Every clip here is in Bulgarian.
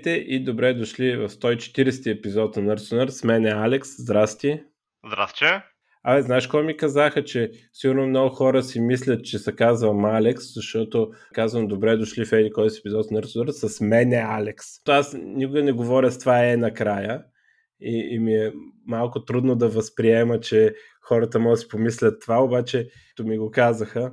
Здравейте и добре дошли в 140 епизод на Nurse С мен е Алекс. Здрасти. Здрасти. Абе, знаеш кой ми казаха, че сигурно много хора си мислят, че се казвам Алекс, защото казвам добре дошли в един кой си епизод на Nurse С мен е Алекс. То аз никога не говоря с това е накрая и, и ми е малко трудно да възприема, че хората могат да си помислят това, обаче то ми го казаха.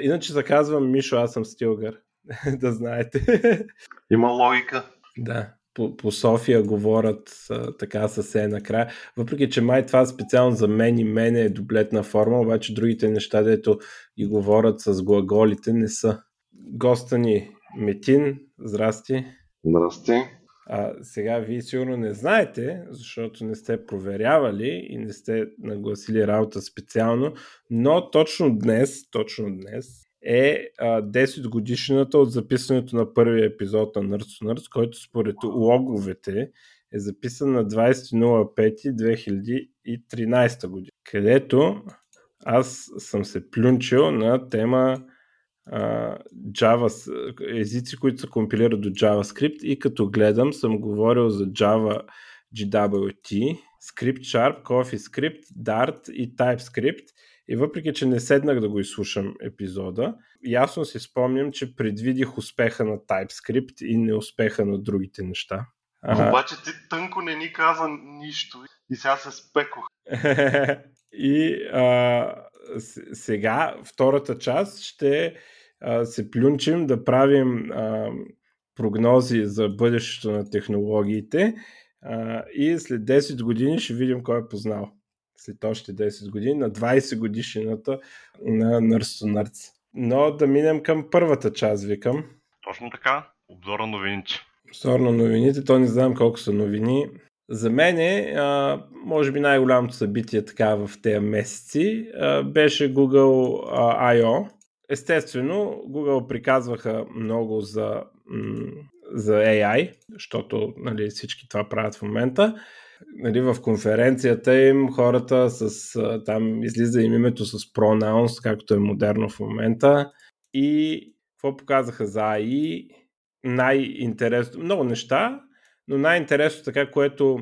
Иначе се казвам Мишо, аз съм Стилгър. да знаете. Има логика. Да, по, по София говорят а, така съвсем накрая. Въпреки, че май това специално за мен и мене е дублетна форма, обаче другите неща, дето и говорят с глаголите, не са. Госта ни Метин, здрасти. Здрасти. А, сега вие сигурно не знаете, защото не сте проверявали и не сте нагласили работа специално, но точно днес, точно днес е а, 10 годишната от записването на първия епизод на Nerds Nerds, който според логовете е записан на 20.05.2013 година, където аз съм се плюнчил на тема а, Java, езици, които се компилират до JavaScript и като гледам съм говорил за Java GWT, ScriptSharp, CoffeeScript, Dart и TypeScript – и въпреки, че не седнах да го изслушам епизода, ясно си спомням, че предвидих успеха на TypeScript и неуспеха на другите неща. А... Обаче ти тънко не ни каза нищо и сега се спекох. и а, сега, втората част, ще а, се плюнчим да правим а, прогнози за бъдещето на технологиите а, и след 10 години ще видим кой е познал след още 10 години, на 20 годишнината на Нърсто Нърц. Но да минем към първата част, викам. Точно така, обзор на новините. Обзор на новините, то не знам колко са новини. За мен е, а, може би най-голямото събитие така в тези месеци а, беше Google а, I.O. Естествено, Google приказваха много за, м- за AI, защото нали, всички това правят в момента нали, в конференцията им хората с, там излиза им името с pronouns, както е модерно в момента. И какво показаха за AI? Най-интересно, много неща, но най-интересно така, което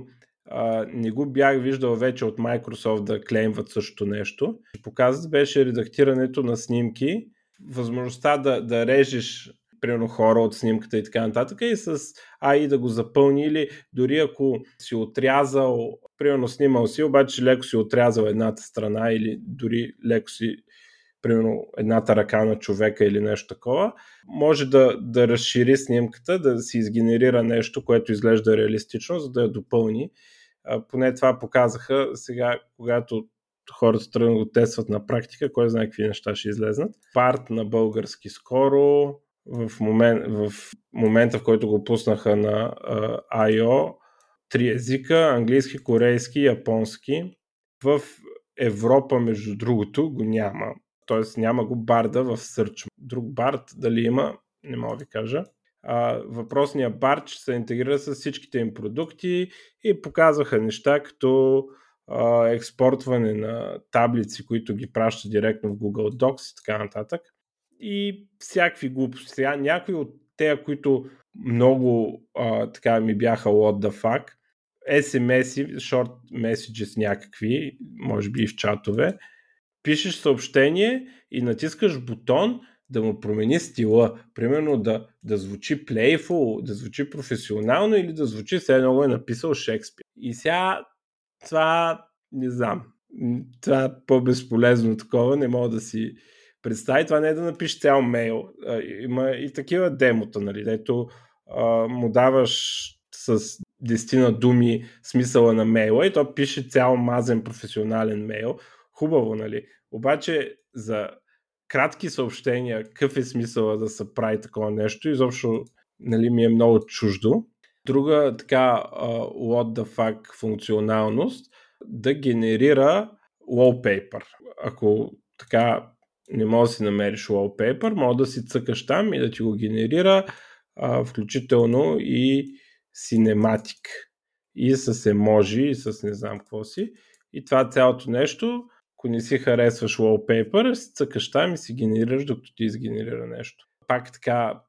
а, не го бях виждал вече от Microsoft да клеймват също нещо. Показът беше редактирането на снимки, възможността да, да режеш примерно хора от снимката и така нататък и с AI да го запълни или дори ако си отрязал, примерно снимал си, обаче леко си отрязал едната страна или дори леко си примерно едната ръка на човека или нещо такова, може да, да разшири снимката, да си изгенерира нещо, което изглежда реалистично, за да я допълни. А, поне това показаха сега, когато хората тръгнат го тестват на практика, кой знае какви неща ще излезнат. Парт на български скоро, в, момент, в момента, в който го пуснаха на uh, I.O. три езика английски, корейски японски. В Европа, между другото, го няма. Тоест няма го барда в Search. Друг бард дали има, не мога да ви кажа. А, въпросният бард ще се интегрира с всичките им продукти и показваха неща като а, експортване на таблици, които ги праща директно в Google Docs и така нататък и всякакви глупости. Сега някои от те, които много а, така ми бяха what the fuck, SMS-и, short messages някакви, може би и в чатове, пишеш съобщение и натискаш бутон да му промени стила. Примерно да, да звучи playful, да звучи професионално или да звучи все едно е написал Шекспир. И сега това не знам. Това е по-безполезно такова, не мога да си представи, това не е да напишеш цял мейл. Има и такива демота, нали, дето му даваш с дестина думи смисъла на мейла и то пише цял мазен професионален мейл. Хубаво, нали? Обаче за кратки съобщения, какъв е смисъла да се прави такова нещо, изобщо нали, ми е много чуждо. Друга така uh, what the fuck функционалност да генерира wallpaper. Ако така не може да си намериш wallpaper, може да си цъкаш там и да ти го генерира, а, включително и Cinematic и с еможи, и с не знам какво си. И това цялото нещо, ако не си харесваш wallpaper, си цъкаш там и си генерираш, докато ти изгенерира нещо. Пак така,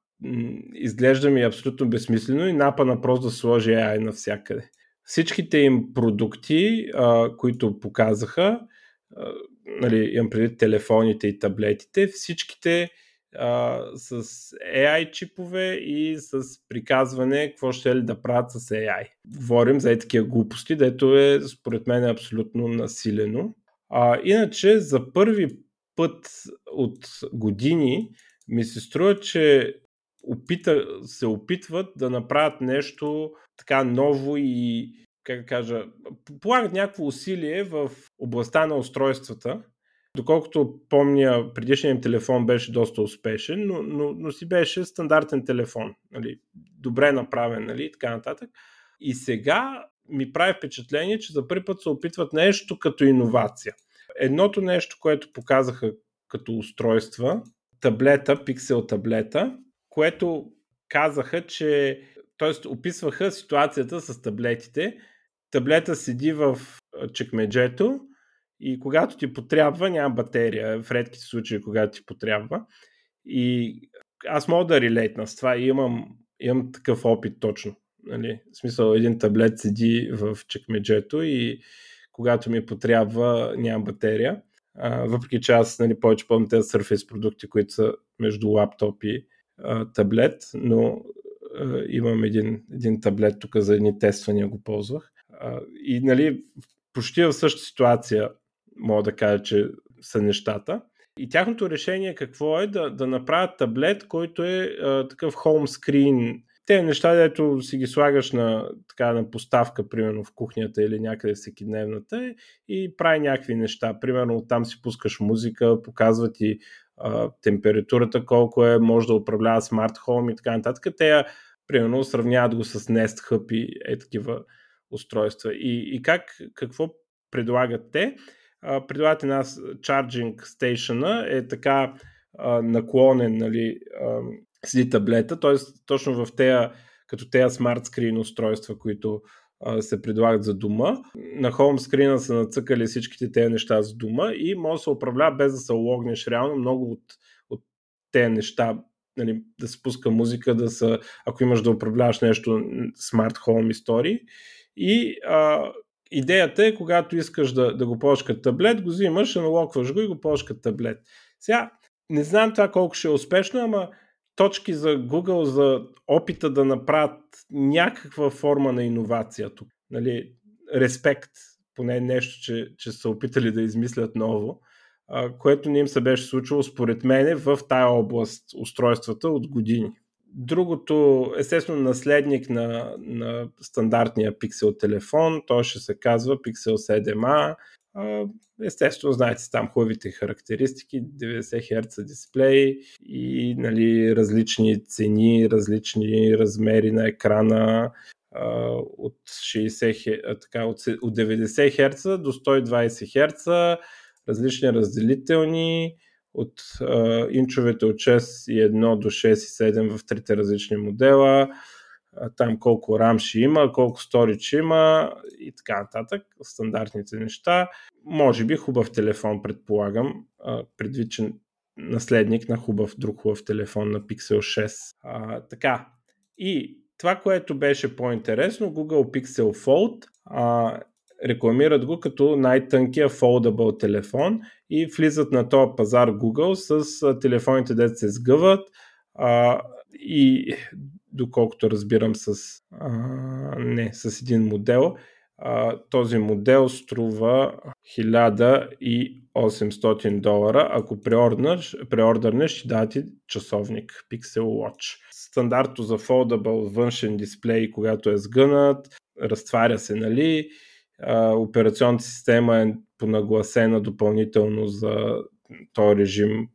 изглежда ми абсолютно безсмислено и напана просто да сложи AI навсякъде. Всичките им продукти, а, които показаха, нали, имам преди телефоните и таблетите, всичките а, с AI чипове и с приказване какво ще ли да правят с AI. Говорим за такива глупости, дето е според мен абсолютно насилено. А, иначе за първи път от години ми се струва, че опита, се опитват да направят нещо така ново и как кажа, полагат някакво усилие в областта на устройствата. Доколкото помня, предишният им телефон беше доста успешен, но, но, но си беше стандартен телефон. Нали, добре направен, нали, и така нататък. И сега ми прави впечатление, че за първи път се опитват нещо като иновация. Едното нещо, което показаха като устройства, таблета, пиксел таблета, което казаха, че т.е. описваха ситуацията с таблетите. Таблета седи в чекмеджето и когато ти потрябва, няма батерия. В редките случаи, когато ти потрябва. И аз мога да релейтна с това и имам, имам такъв опит точно. Нали? В смисъл, един таблет седи в чекмеджето и когато ми потрябва, няма батерия. А, въпреки че аз нали, повече помня тези Surface продукти, които са между лаптоп и а, таблет, но а, имам един, един таблет тук за едни тествания го ползвах. И нали, почти в същата ситуация мога да кажа, че са нещата. И тяхното решение какво е? Да, да направят таблет, който е а, такъв хоумскрин те неща, дето си ги слагаш на, така, на поставка, примерно в кухнята или някъде всеки дневната и прави някакви неща. Примерно там си пускаш музика, показва ти а, температурата колко е, може да управлява смарт хоум и така нататък. Те, примерно, сравняват го с Nest Hub и е такива устройства. И, и как, какво предлагат те? А, предлагат една charging station е така а, наклонен, нали, а, седи таблета, т.е. точно в тея, като тези смарт скрин устройства, които се предлагат за дома. На хоум скрина са нацъкали всичките тези неща за дома и може да се управлява без да се логнеш реално. Много от, от тези неща нали, да се пуска музика, да са, ако имаш да управляваш нещо, смарт хоум истории. И а, идеята е, когато искаш да, да го ползваш като таблет, го взимаш, налокваш го и го ползваш като таблет. Сега, не знам това колко ще е успешно, ама точки за Google за опита да направят някаква форма на иновация тук. Нали, респект, поне нещо, че, че са опитали да измислят ново, а, което не им се беше случило според мене в тая област устройствата от години. Другото, естествено, наследник на, на стандартния Pixel телефон, той ще се казва Pixel 7a Естествено, знаете там хубавите характеристики, 90 Hz дисплей и нали, различни цени, различни размери на екрана от, 60, така, от 90 Hz до 120 Hz, различни разделителни, от а, инчовете от 6.1 до 6.7 в трите различни модела, там колко RAM ще има, колко storage има и така нататък, стандартните неща. Може би хубав телефон, предполагам, предвид, че наследник на хубав, друг хубав телефон на Pixel 6. А, така, и това, което беше по-интересно, Google Pixel Fold, а, рекламират го като най-тънкия foldable телефон и влизат на този пазар Google с телефоните, де се сгъват а, и доколкото разбирам с, а, не, с един модел. А, този модел струва 1800 долара. Ако преордърнеш, преордърнеш ще дадат ти часовник Pixel Watch. Стандартно за foldable външен дисплей, когато е сгънат, разтваря се, нали? Операционната система е понагласена допълнително за този режим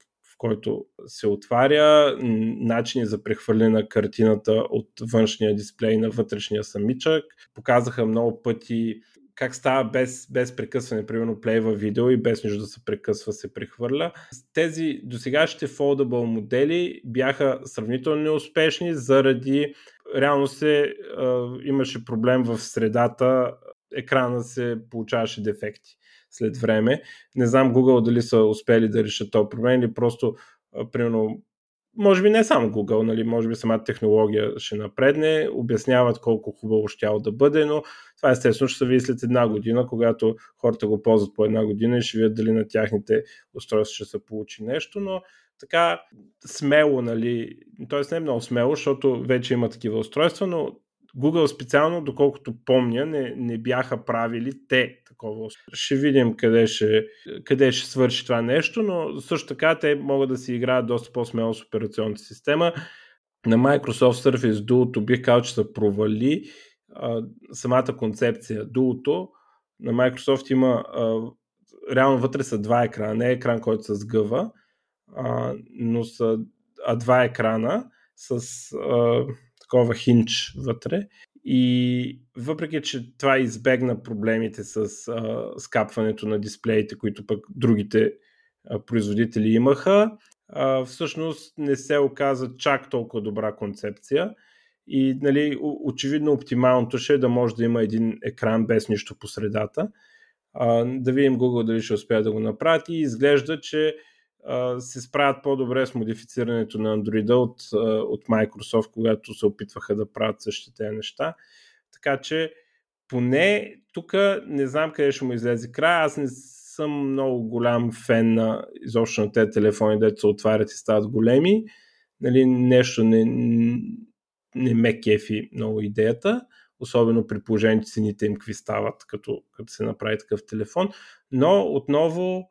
който се отваря, начини за прехвърляне на картината от външния дисплей на вътрешния самичък. Показаха много пъти как става без, без прекъсване, примерно плейва видео и без нищо да се прекъсва, се прехвърля. Тези досегашните foldable модели бяха сравнително неуспешни заради реално се а, имаше проблем в средата, екрана се получаваше дефекти след време. Не знам Google дали са успели да решат този проблем или просто, примерно, може би не само Google, нали, може би самата технология ще напредне, обясняват колко хубаво ще да бъде, но това естествено ще се види след една година, когато хората го ползват по една година и ще видят дали на тяхните устройства ще се получи нещо, но така смело, нали, т.е. не е много смело, защото вече има такива устройства, но Google специално, доколкото помня, не, не бяха правили те такова. Ще видим къде ще, къде ще свърши това нещо, но също така те могат да си играят доста по-смело с операционната система. На Microsoft Surface Duo бих казал, че са провали а, самата концепция. Duo на Microsoft има а, реално вътре са два екрана, не е екран, който се сгъва, а, но са а два екрана с а, такова хинч вътре. И въпреки, че това избегна проблемите с а, скапването на дисплеите, които пък другите а, производители имаха, а, всъщност не се оказа чак толкова добра концепция. И нали, очевидно оптималното ще е да може да има един екран без нищо по средата. А, да видим Google дали ще успеят да го направят и изглежда, че се справят по-добре с модифицирането на Android от, от Microsoft, когато се опитваха да правят същите неща. Така че поне тук не знам къде ще му излезе край. Аз не съм много голям фен на изобщо на тези телефони, дето се отварят и стават големи. Нали, нещо не, не ме кефи много идеята, особено при положение, цените им какви стават, като, като се направи такъв телефон. Но отново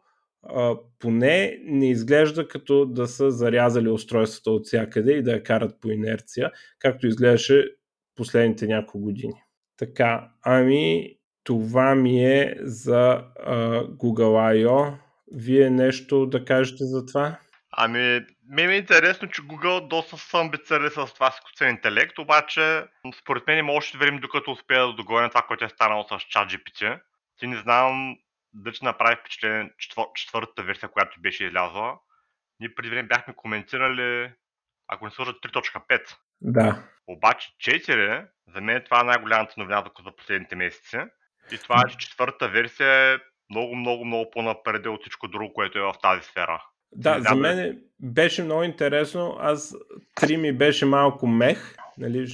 поне не изглежда като да са зарязали устройствата от всякъде и да я карат по инерция, както изглеждаше последните няколко години. Така, ами това ми е за а, Google I.O. Вие нещо да кажете за това? Ами, ми е интересно, че Google доста са амбицирали с това изкуствен интелект, обаче според мен има още време докато успея да догоня това, което е станало с ChatGPT. Ти не знам да ти направи впечатление четвър, четвъртата версия, която беше излязла. Ние преди време бяхме коментирали, ако не сложат 3.5. Да. Обаче 4, за мен това е най-голямата новина за последните месеци. И това е, че четвъртата версия е много, много, много по-напред от всичко друго, което е в тази сфера. Да, за мен беше много интересно. Аз 3 ми беше малко мех, нали?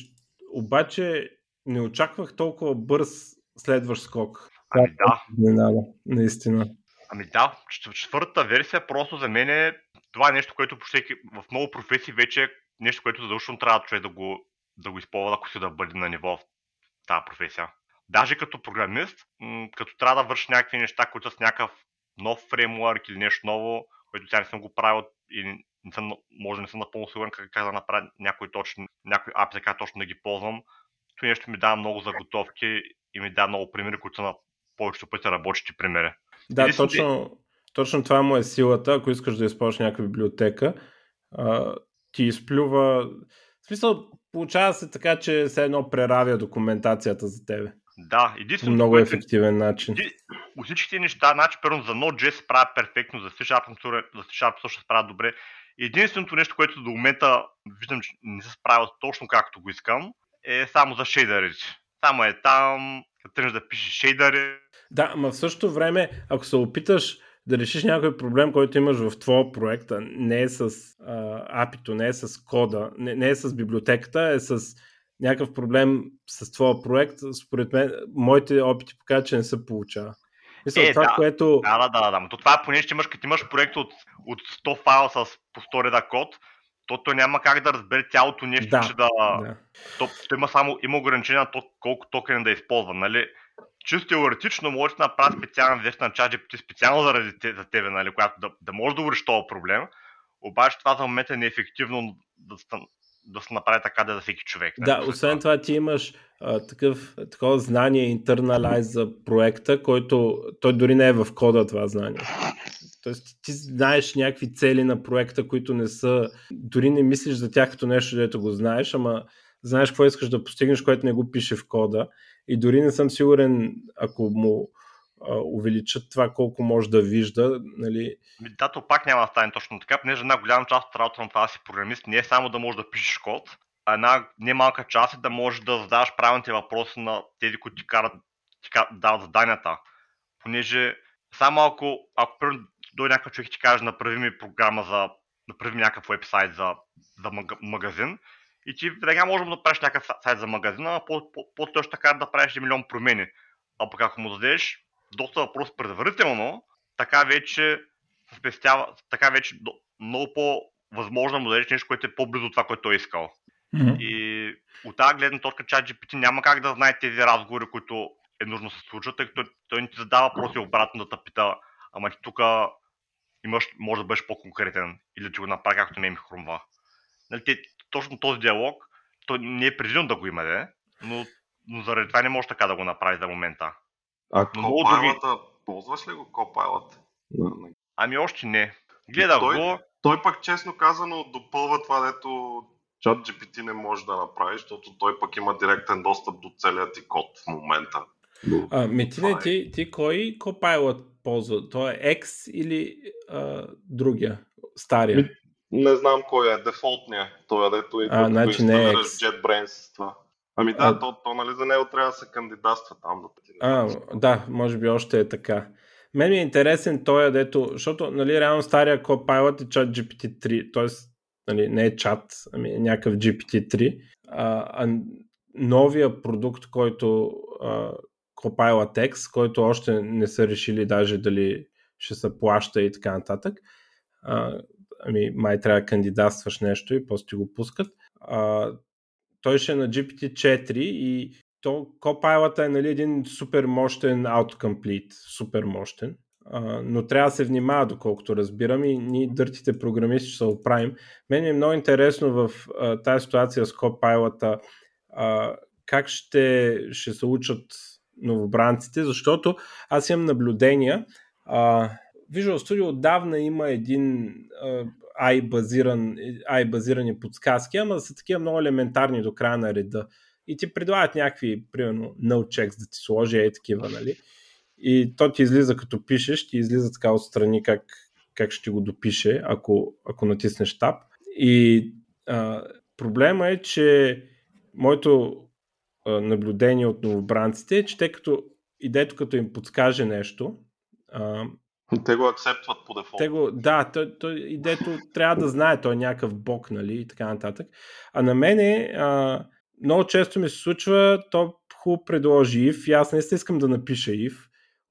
обаче не очаквах толкова бърз следващ скок. Ами да. Изненада, наистина. Ами да, четвъртата версия просто за мен е това е нещо, което всеки, в много професии вече е нещо, което задължително трябва човек да го, да го използва, ако си да бъде на ниво в тази професия. Даже като програмист, като трябва да върши някакви неща, които с някакъв нов фреймворк или нещо ново, което тя не съм го правил и не съм, може не съм напълно сигурен как, как да направя някои, точни, някои апи, така точно да ги ползвам. Това нещо ми дава много заготовки и ми дава много примери, които са на повечето пъти работещи примери. Да, Или точно, точно това му е силата. Ако искаш да използваш някаква библиотека, а, ти изплюва... В смисъл, получава се така, че все едно преравя документацията за тебе. Да, единствено. Много което, ефективен начин. От всичките неща, значи, първо за Node.js се правят перфектно, за C-Sharp, за C-Sharp също се правят добре. Единственото нещо, което до момента виждам, че не се справя точно както го искам, е само за шейдерите. Само е там, като тръгнеш да пишеш шейдъри. Да, но в същото време, ако се опиташ да решиш някой проблем, който имаш в твоя проект, не е с а, апито, не е с кода, не, не е с библиотеката, е с някакъв проблем с твоя проект, според мен, моите опити показват, че не се получава. Мисля, е, това, да, което... да, да, да, да, но то това е поне ще имаш, като имаш проект от, от 100 файла с по 100 реда код, то той няма как да разбере цялото нещо, да, че да... да. То, то, има само има ограничение на то, колко токен да използва, нали? Чисто теоретично може да направи специална версия на ChatGPT специално заради те, за тебе, нали, която да, да може да реши този проблем, обаче това за момента е неефективно да, да се направи така да за всеки човек. Нали? Да, освен това ти имаш а, такъв, такова знание интерналайз за проекта, който той дори не е в кода това знание. Тоест ти знаеш някакви цели на проекта, които не са, дори не мислиш за тях като нещо, дето го знаеш, ама знаеш какво искаш да постигнеш, което не го пише в кода. И дори не съм сигурен, ако му увеличат това колко може да вижда. Нали... Да, то пак няма да стане точно така, понеже една голяма част от работа на това си програмист не е само да можеш да пишеш код, а една немалка част е да можеш да задаваш правилните въпроси на тези, които ти карат, ти дават заданията. Понеже само ако, ако дойде някакъв човек и ти каже, направи ми програма за например, някакъв вебсайт за, за магазин и ти веднага можеш да направиш някакъв сайт за магазина, а още така да правиш милион промени. А пък ако му зададеш доста въпрос предварително, така вече спестява, така вече много по-възможно му дадеш нещо, което е по-близо от това, което той е искал. Mm-hmm. И от тази гледна точка чат GPT няма как да знае тези разговори, които е нужно да се случват, тъй като той не ти задава въпроси обратно да те пита, ама ти тук имаш, може да бъдеш по-конкретен или да ти го направи както не ми хрумва. Нали, те, точно този диалог, той не е предвидено да го има, де, но, но заради това не може така да го направи за момента. А Copilot, ползваш ли го Copilot? Ами още не. Гледах той, го. Той пък честно казано допълва това, дето чат GPT не може да направи, защото той пък има директен достъп до целият ти код в момента. А, Метине, е. ти, ти кой Copilot ползва? Той е X или а, другия? Стария? Ми, не знам кой е, дефолтния. Той е дето и а, значи не е X. JetBrains това. Ами да, а... то, то нали за него трябва да се кандидатства там. Да, а, да, може би още е така. Мен ми е интересен той, дето, защото нали, реално стария Copilot е чат GPT-3, т.е. Нали, не е чат, ами е някакъв GPT-3, а, а новия продукт, който а, Copilot X, който още не са решили даже дали ще се плаща и така нататък, а, ами май трябва да кандидатстваш нещо и после ти го пускат. А, той ще е на GPT-4 и то Copilot е нали, един супер мощен autocomplete, супер мощен, а, но трябва да се внимава, доколкото разбирам и ние дъртите програмисти ще се оправим. Мен е много интересно в а, тази ситуация с Copilot а, как ще, ще се учат новобранците, защото аз имам наблюдения. А, Visual Studio отдавна има един AI-базиран, AI-базирани подсказки, ама са такива много елементарни до края на реда. И ти предлагат някакви, примерно, no checks да ти сложи е такива, нали? И то ти излиза като пишеш, ти излиза така отстрани как, как ще го допише, ако, ако натиснеш таб. И а, проблема е, че моето а, наблюдение от новобранците е, че те като идето като им подскаже нещо, а, те го акцептват по дефолт. Те го, да, той, той, идето трябва да знае, той е някакъв бог, нали, и така нататък. А на мене а, много често ми се случва, то хубаво предложи if и аз не искам да напиша if,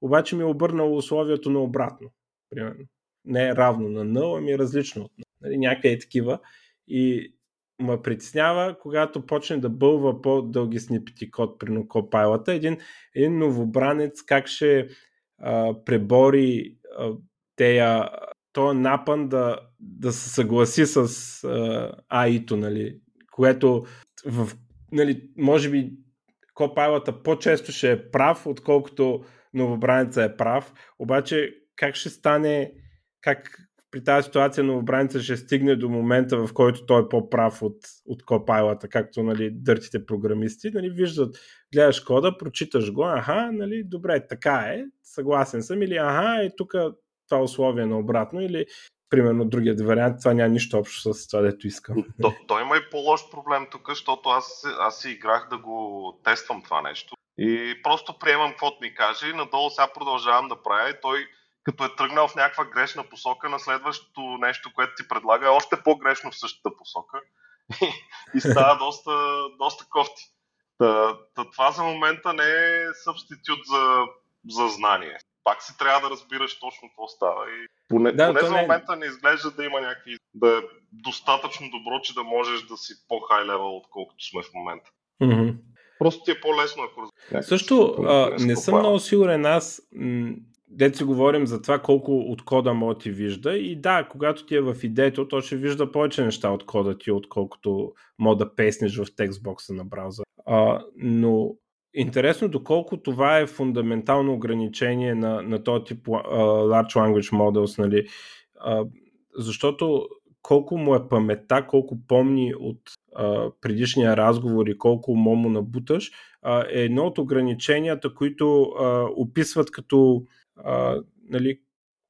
обаче ми е обърнало условието на обратно, примерно. Не е равно на null, ами е различно от. Нали, някъде е такива. И ме притеснява, когато почне да бълва по-дълги снипети код при Copilot, един, един новобранец как ще пребори а, тея, то напън да, да се съгласи с а, AI-то, нали, което в, нали, може би Copilot по-често ще е прав, отколкото новобранеца е прав, обаче как ще стане, как при тази ситуация новобранеца ще стигне до момента, в който той е по-прав от, от Copilot, както нали, дъртите програмисти, нали, виждат, гледаш кода, прочиташ го, аха, нали, добре, така е, съгласен съм, или аха, е тук това условие на обратно, или примерно другият вариант, това няма нищо общо с това, дето искам. То, той има и по-лош проблем тук, защото аз, аз си играх да го тествам това нещо. И просто приемам каквото ми каже и надолу сега продължавам да правя и той като е тръгнал в някаква грешна посока, на следващото нещо, което ти предлага е още по-грешно в същата посока и става доста, доста кофти. Та, та, това за момента не е субститют за, за знание. Пак си трябва да разбираш точно какво става. И поне, да, поне за не... момента не изглежда да има някакви. да е достатъчно добро, че да можеш да си по-хай левел, отколкото сме в момента. Mm-hmm. Просто ти е по-лесно, ако Също а, не съм много сигурен аз. М- дете си говорим за това колко от кода може ти вижда и да, когато ти е в идеето, то ще вижда повече неща от кода ти, отколкото мога да песнеш в текстбокса на браузър. А, но интересно доколко това е фундаментално ограничение на, на този тип uh, Large Language Models, нали? Uh, защото колко му е паметта, колко помни от uh, предишния разговор и колко му му набуташ, uh, е едно от ограниченията, които uh, описват като а, нали,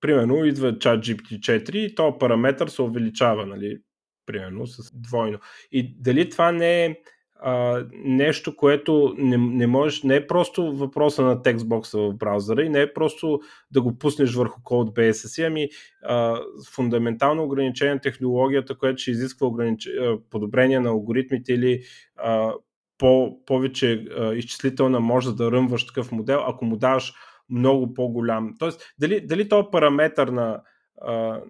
примерно идва чат GPT-4 и този параметър се увеличава, нали, примерно с двойно. И дали това не е а, нещо, което не, не можеш, не е просто въпроса на текстбокса в браузъра и не е просто да го пуснеш върху Codebase ами а, фундаментално ограничение на технологията, което ще изисква огранич... подобрение на алгоритмите или а, по, повече а, изчислителна може да ръмваш такъв модел, ако му даваш много по-голям. Тоест, дали, дали този параметър на а,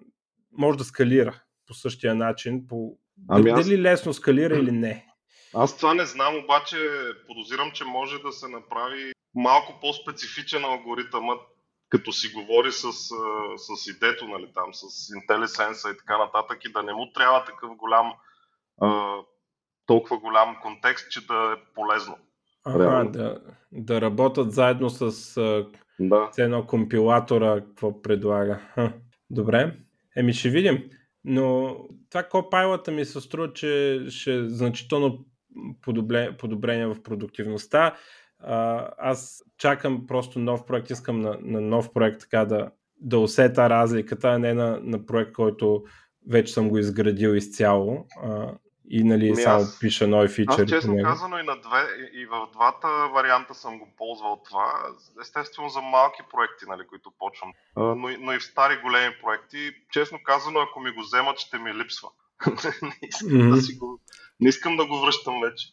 може да скалира по същия начин, по... Ами аз... дали лесно скалира или не? Аз това не знам, обаче подозирам, че може да се направи малко по-специфичен алгоритъмът, като си говори с, с идето, нали, там, с IntelliSense и така нататък, и да не му трябва такъв голям, толкова голям контекст, че да е полезно. Ага, да, да работят заедно с да. едно компилатора, какво предлага. Ха, добре, еми ще видим. Но това Copilot ми се струва, че ще е значително подобрение в продуктивността. Аз чакам просто нов проект, искам на, на нов проект така да, да усета разликата, а не на, на проект, който вече съм го изградил изцяло а, и нали, Ми само аз, пиша нови фичери. Аз честно казано и, на две, и в двата варианта съм го ползвал това. Естествено за малки проекти, нали, които почвам, но, но и в стари големи проекти. Честно казано, ако ми го вземат, ще ми липсва. не, искам mm-hmm. да си го, не искам да го връщам вече.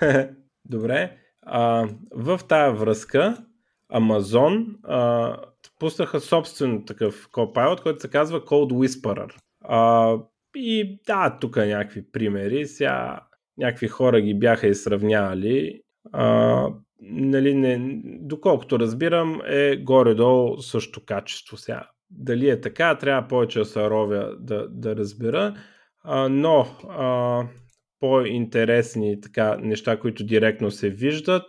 Добре. А, в тая връзка Amazon а, пуснаха собствен такъв Copilot, който се казва Code Whisperer. А, и да, тук някакви примери. Сега някакви хора ги бяха изсравнявали. А, нали, не, доколкото разбирам, е горе-долу също качество. Сега, дали е така, трябва повече да се ровя да, да разбера. А, но а, по-интересни така, неща, които директно се виждат,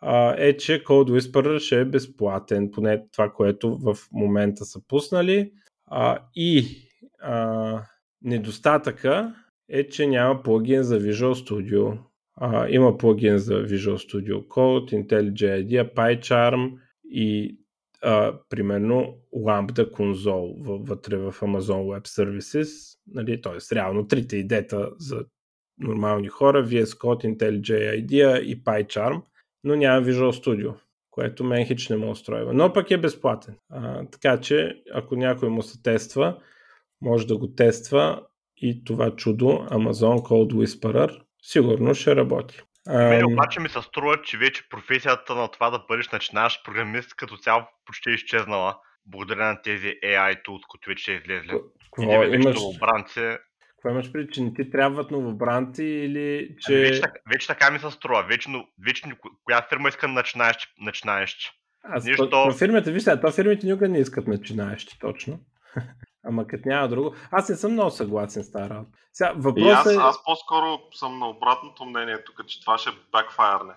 а, е, че Code Whisperer ще е безплатен, поне това, което в момента са пуснали. А, и а, недостатъка е, че няма плагин за Visual Studio. А, има плагин за Visual Studio Code, IntelliJ IDEA, PyCharm и а, примерно Lambda Console вътре в Amazon Web Services, нали, т.е. реално трите идета за нормални хора, VS Code, IntelliJ IDEA и PyCharm, но няма Visual Studio, което мен не му устройва. Но пък е безплатен. А, така че, ако някой му се тества, може да го тества и това чудо Amazon Code Whisperer сигурно ще работи. Мен обаче ми се струва, че вече професията на това да бъдеш начинаващ програмист като цяло почти е изчезнала, благодаря на тези AI tools, които вече ще излезли. Какво имаш? Новобранци. Какво имаш преди, че не ти трябват новобранци или че... Ами вече, вече така ми се струва. Вече, вече коя фирма иска начинаещи? начинаещи? Аз, Нищо... то, то фирмите, вижте, то фирмите никога не искат начинаещи, точно. Ама като няма друго. Аз не съм много съгласен с тази работа. Сега, аз, е... аз по-скоро съм на обратното мнение тук, че това ще бакфайрне.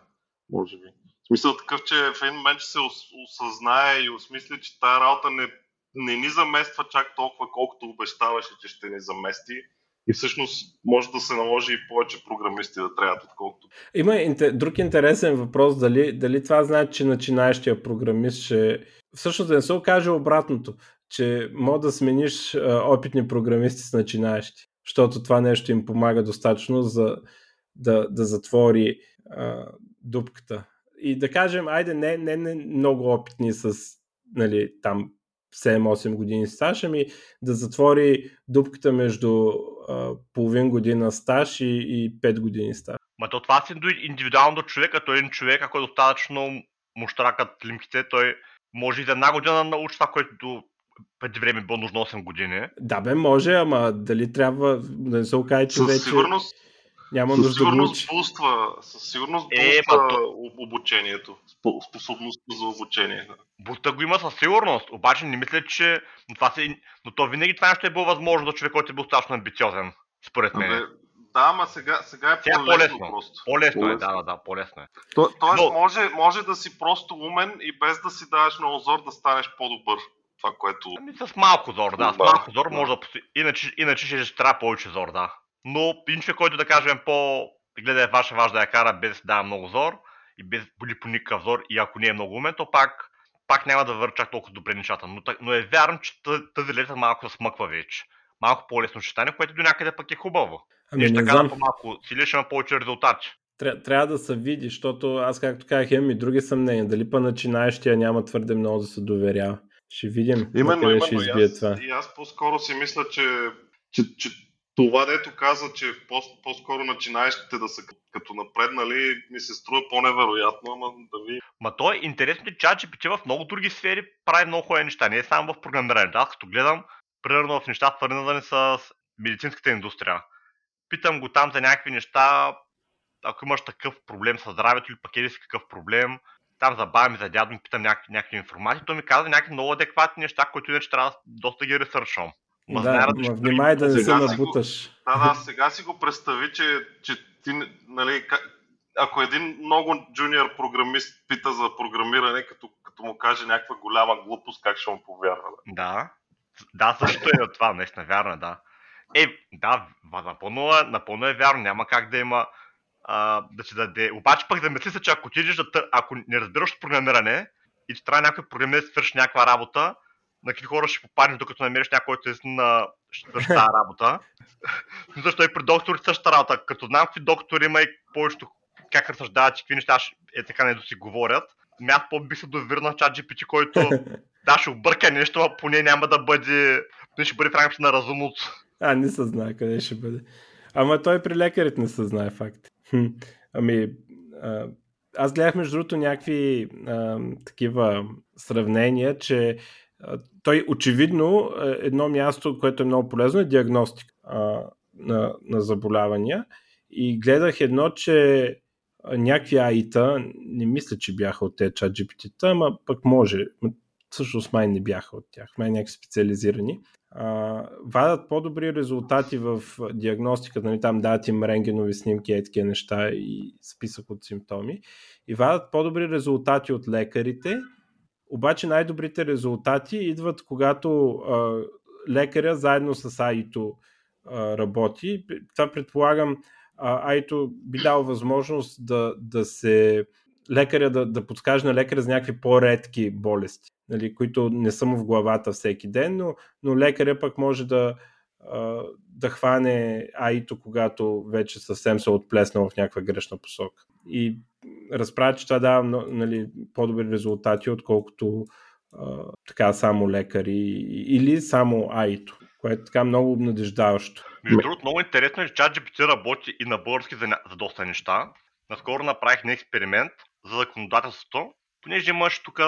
Може би. В смисъл такъв, че в един момент ще се осъзнае и осмисли, че тази работа не, не ни замества чак толкова, колкото обещаваше, че ще ни замести. И всъщност може да се наложи и повече програмисти да трябват, отколкото. Има друг интересен въпрос, дали, дали това значи, че начинаещия програмист ще... Всъщност да не се окаже обратното че мога да смениш опитни програмисти с начинаещи, защото това нещо им помага достатъчно за да, да затвори а, дупката. И да кажем, айде, не, не, не много опитни с нали, там 7-8 години стаж, ами да затвори дупката между а, половин година стаж и, и 5 години стаж. Ма то това си индивидуално до човека, той е един човек, ако е достатъчно муштракат лимките, той може и за една година да научи това, което преди време било нужно 8 години. Да, бе, може, ама дали трябва да не се окаже, че със вече... Сигурност, няма със сигурност да буства, със сигурност е, буства то... обучението, способността за обучение. Буста го има със сигурност, обаче не мисля, че това се... Но то винаги това нещо е било възможно за човек, който е бил достатъчно амбициозен, според мен. Абе, да, ама сега, сега е сега по-лесно, по-лесно просто. По-лесно, по-лесно е, да, да, да, по-лесно е. То, тоест, Но... може, може да си просто умен и без да си даваш много зор да станеш по-добър това, което... Ами с малко зор, да. С малко зор може да... Иначе, иначе ще трябва повече зор, да. Но инче, който да кажем по... Гледа е ваша важ да я кара без да дава много зор и без боли по никакъв зор и ако не е много умен, то пак, пак няма да върча толкова добре нещата. Но, но е вярно, че тази лета малко се смъква вече. Малко по-лесно ще стане, което до някъде пък е хубаво. Ами, Нещо така по-малко силиш, има повече резултати. трябва да се види, защото аз както казах имам и други съмнения. Дали па начинаещия няма твърде много да се доверява. Ще видим. Именно, именно. Ще избие и, аз, това. и аз по-скоро си мисля, че, че, че това, дето каза, че по- по-скоро начинаещите да са като напреднали, ми се струва по-невероятно, ама да ви... Ма то е интересно, че ChatGPT в много други сфери прави много хубави неща, не е само в програмирането. Аз като гледам, примерно в неща свързани с медицинската индустрия. Питам го там за някакви неща, ако имаш такъв проблем с здравето или пък еди си какъв проблем, там за баба ми, за дядо ми питам някакви, някакви информации, той ми каза някакви много адекватни неща, които иначе трябва да доста ги ресършвам. Ма да, знаят, ма внимай да не се набуташ. Го, да, да, сега си го представи, че, че ти, нали, ако един много джуниор програмист пита за програмиране, като, като му каже някаква голяма глупост, как ще му повярва? Да, да, също е от това, наистина, вярно, да. Е, да, напълно, е, напълно е вярно, няма как да има а, да си даде. Обаче пък да мисли се, че ако отидеш да ако не разбираш програмиране и ти трябва някой програмист да свърши някаква работа, на какви хора ще попаднеш, докато намериш някой, който е на тази работа. Защо и при доктори същата работа. Като знам какви доктори има и повечето как разсъждават, че какви неща е така не да си говорят, ами аз по-би се доверна в чат GPT, който да, ще обърка нещо, а поне няма да бъде, не ще бъде в рамките на разумното. А, не се знае къде ще бъде. Ама той при лекарите не се знае факт. Ами, аз гледах между другото някакви а, такива сравнения, че а, той очевидно е едно място, което е много полезно е диагностика а, на, на заболявания. И гледах едно, че някакви аита, не мисля, че бяха от тези чат GPT-та, ама пък може. Всъщност май не бяха от тях, май някакви специализирани а, вадат по-добри резултати в диагностиката, нали, там дават им рентгенови снимки, е такива неща и списък от симптоми, и вадат по-добри резултати от лекарите, обаче най-добрите резултати идват когато а, лекаря заедно с АИТО работи. Това предполагам, а, би дал възможност да, да се лекаря да, да подскаже на лекаря за някакви по-редки болести нали, които не са му в главата всеки ден, но, но лекаря пък може да, да хване аито, когато вече съвсем се отплеснал в някаква грешна посока. И разправя, че това дава нали, по-добри резултати, отколкото а, така само лекари или само аито, което е така много обнадеждаващо. Между другото, много интересно е, че ChatGPT работи и на български за, за доста неща. Наскоро направих на експеримент за законодателството, понеже имаш тук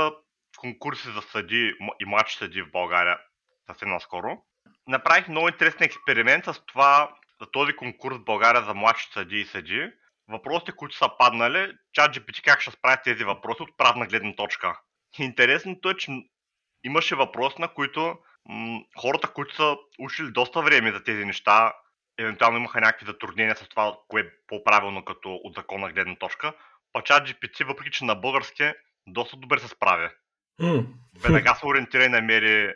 конкурси за съди и младши съди в България съвсем наскоро. Направих много интересен експеримент с това, за този конкурс в България за младши съди и съди. Въпросите, които са паднали, чат GPT как ще справи тези въпроси от правна гледна точка. Интересното е, че имаше въпрос, на които м- хората, които са учили доста време за тези неща, евентуално имаха някакви затруднения с това, кое е по-правилно като от закона гледна точка. Па чат GPT, въпреки че на български, доста добре се справя. Mm. Веднага се ориентира и намери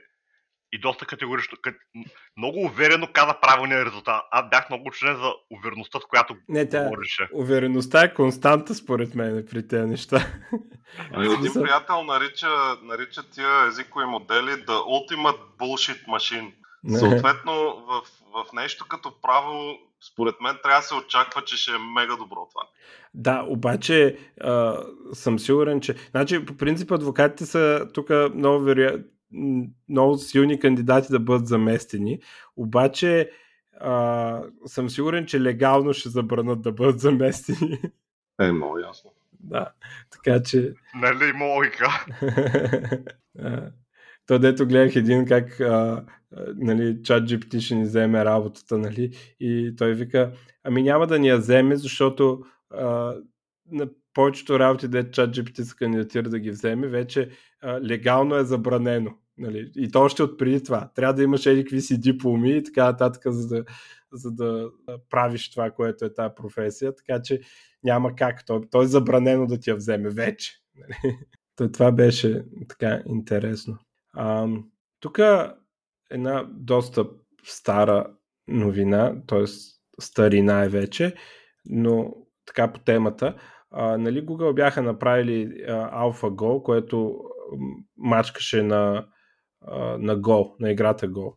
и доста категорично, много уверено каза правилния резултат. Аз бях много учен за увереността, с която Не, тя, говореше. Увереността е константа според мен при тези неща. А, един приятел нарича, нарича тия езикови модели The Ultimate Bullshit Machine. Не. Съответно, в, в нещо като право, според мен трябва да се очаква, че ще е мега добро това. Да, обаче а, съм сигурен, че... Значи, по принцип, адвокатите са тук много, вероя... много силни кандидати да бъдат заместени, обаче а, съм сигурен, че легално ще забранат да бъдат заместени. Е, много ясно. Да, така че... Нали има логика? То дето гледах един как а, нали, чат GPT ще ни вземе работата, нали, и той вика, ами няма да ни я вземе, защото на повечето работи, де чат GPT се кандидатира да ги вземе, вече а, легално е забранено. Нали? И то още от преди това. Трябва да имаш едикви си дипломи и така нататък, за да, за да правиш това, което е тази професия. Така че няма как. То, то е забранено да ти я вземе вече. Нали? То, това беше така интересно. Тук една доста стара новина, т.е. старина е вече, но така по темата. А, нали Google бяха направили а, AlphaGo, което мачкаше на, а, на Go, на играта Go.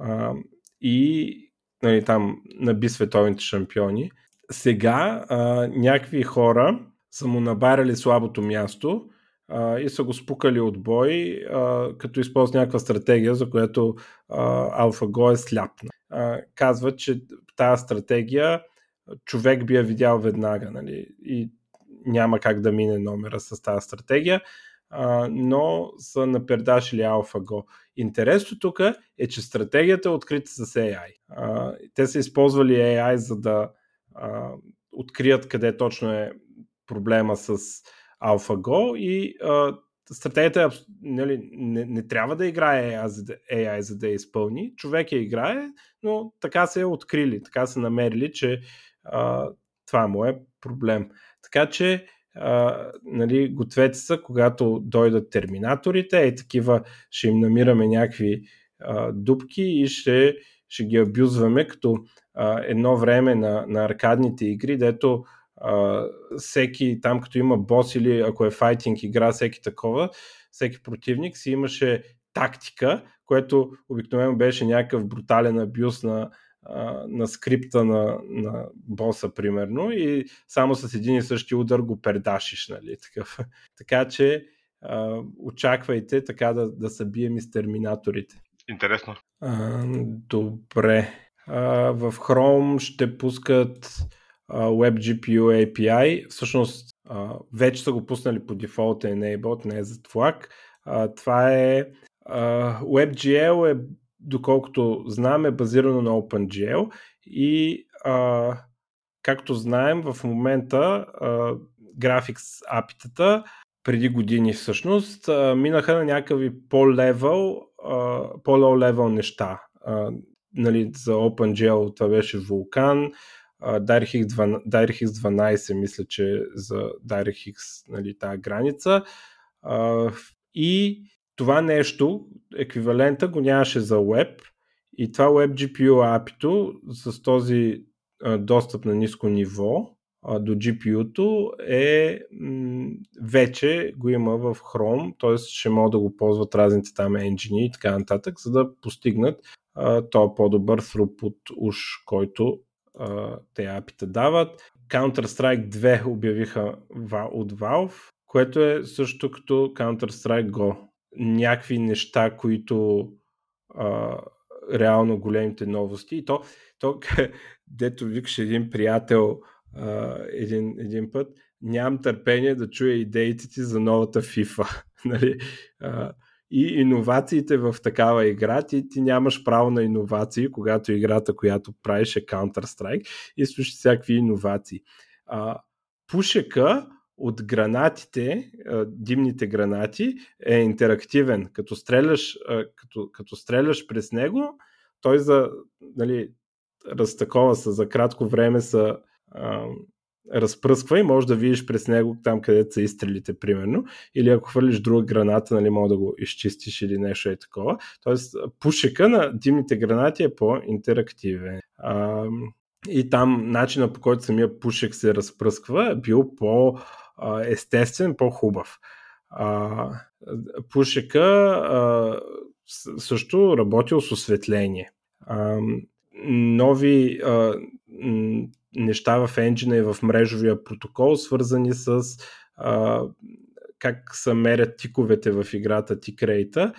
А, и нали, там наби световните шампиони. сега а, някакви хора са му набаряли слабото място а, и са го спукали от бой, а, като използват някаква стратегия, за която AlphaGo е сляпна. А, казва, че тази стратегия човек би я видял веднага нали, и няма как да мине номера с тази стратегия, а, но са напердашили AlphaGo. Интересното тук е, че стратегията е открита с AI. А, те са използвали AI, за да а, открият къде точно е проблема с AlphaGo и а, стратегията е, нали, не, не трябва да играе AI за, да, AI, за да я изпълни. Човек я играе, но така се е открили, така са намерили, че а, това му е проблем. Така че а, нали, гответе когато дойдат терминаторите, е такива ще им намираме някакви а, дупки и ще, ще ги абюзваме, като а, едно време на, на аркадните игри, дето а, всеки там, като има бос или ако е файтинг игра, всеки такова, всеки противник си имаше тактика, което обикновено беше някакъв брутален абюз на, на скрипта на, на боса, примерно, и само с един и същи удар го пердашиш, нали, такъв. така че а, очаквайте така да, да събием и с терминаторите. Интересно. А, добре. А, в Chrome ще пускат а, WebGPU API. Всъщност а, вече са го пуснали по дефолт enabled, не е за флаг. А, това е а, WebGL е доколкото знам, е базирано на OpenGL и а, както знаем, в момента а, Graphics апитата преди години всъщност а, минаха на някакви по-левел, по-лоу левел неща. А, нали, за OpenGL това беше Vulkan, DirectX 12, DirectX 12 мисля, че за DirectX нали, тази граница. А, и това нещо, еквивалента го нямаше за Web и това WebGPU API-то с този а, достъп на ниско ниво а, до GPU-то е м- вече го има в Chrome, т.е. ще могат да го ползват разните там енджини и така нататък, за да постигнат този по-добър throughput уж, който а, те API-та дават. Counter-Strike 2 обявиха от Valve, което е също като Counter-Strike Go някакви неща, които а, реално големите новости. И то, то дето викаше един приятел а, един, един път, нямам търпение да чуя идеите ти за новата FIFA. нали? а, и иновациите в такава игра, ти, ти нямаш право на иновации, когато играта, която правиш е Counter-Strike и всякакви иновации. А, пушека от гранатите, димните гранати, е интерактивен. Като стреляш, като, като стреляш през него, той за, нали, разтакова се за кратко време са разпръсква и може да видиш през него там където са изстрелите, примерно. Или ако хвърлиш друга граната, нали, може да го изчистиш или нещо е такова. Тоест, пушека на димните гранати е по-интерактивен. А, и там начина по който самия пушек се разпръсква е бил по- естествен, по-хубав. Пушека също работил с осветление. Нови неща в енджина и в мрежовия протокол, свързани с как се мерят тиковете в играта тикрейта,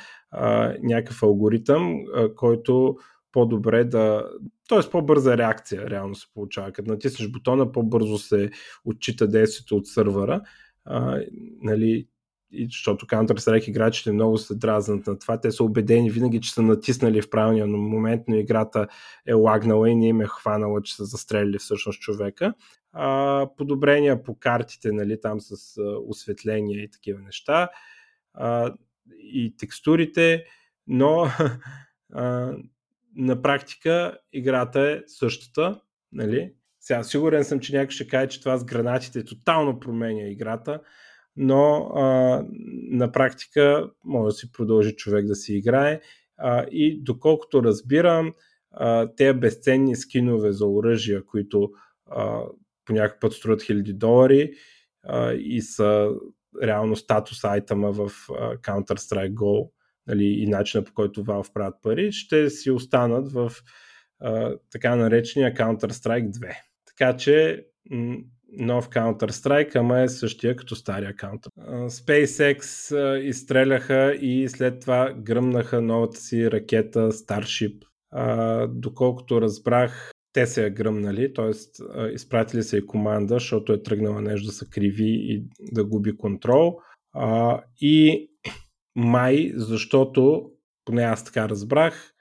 някакъв алгоритъм, който по-добре да... т.е. по-бърза реакция реално се получава. Като натиснеш бутона, по-бързо се отчита действието от сървъра. А, нали, и, защото Counter-Strike играчите много се дразнат на това. Те са убедени винаги, че са натиснали в правилния момент, но играта е лагнала и не им е хванала, че са застрелили всъщност човека. А, подобрения по картите, нали, там с осветление и такива неща. А, и текстурите, но а, на практика играта е същата. Нали? Сега сигурен съм, че някой ще каже, че това с гранатите тотално променя играта, но а, на практика може да си продължи човек да си играе. А, и доколкото разбирам, те безценни скинове за оръжия, които а, по някакъв път струват хиляди долари а, и са реално статус айтема в а, Counter-Strike Go нали, и начина по който Valve правят пари, ще си останат в а, така наречения Counter-Strike 2. така че нов Counter-Strike, ама е същия като стария Counter. SpaceX изстреляха и след това гръмнаха новата си ракета Starship. Доколкото разбрах, те се я гръмнали, т.е. изпратили се и команда, защото е тръгнала нещо да се криви и да губи контрол. И май, защото, поне аз така разбрах,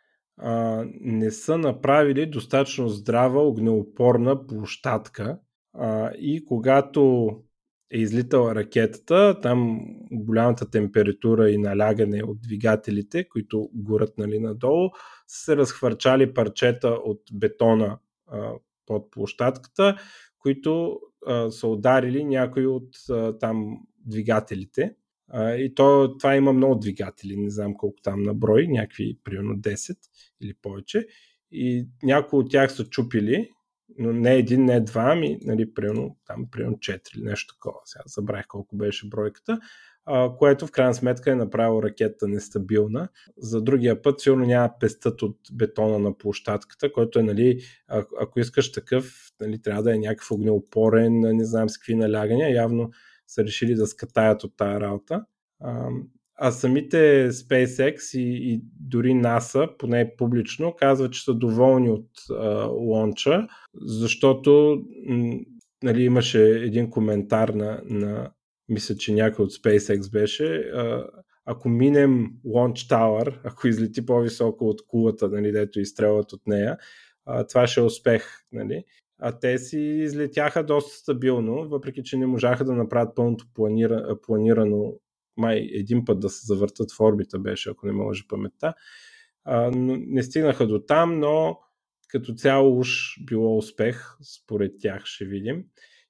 не са направили достатъчно здрава огнеопорна площадка, а, и когато е излитала ракетата, там голямата температура и налягане от двигателите, които горят нали, надолу, са се разхвърчали парчета от бетона а, под площадката, които а, са ударили някои от а, там двигателите. И то, това има много двигатели, не знам колко там на брой, някакви примерно 10 или повече. И някои от тях са чупили но не един, не два, ами, нали, примерно, там, примерно 4 или нещо такова. Сега забравих колко беше бройката, а, което в крайна сметка е направило ракета нестабилна. За другия път сигурно няма пестът от бетона на площадката, който е, нали, а, ако искаш такъв, нали, трябва да е някакъв огнеопорен, не знам с какви налягания, явно са решили да скатаят от тая работа. А, самите SpaceX и, и дори NASA, поне публично, казват, че са доволни от лонча, защото нали, имаше един коментар на, на, мисля, че някой от SpaceX беше, а, ако минем Launch Tower, ако излети по-високо от кулата, нали, дето изстрелват от нея, а, това ще е успех. Нали? А те си излетяха доста стабилно, въпреки че не можаха да направят пълното планира, планирано май един път да се завъртат в орбита беше, ако не лъжи паметта. А, не стигнаха до там, но като цяло уж било успех, според тях ще видим.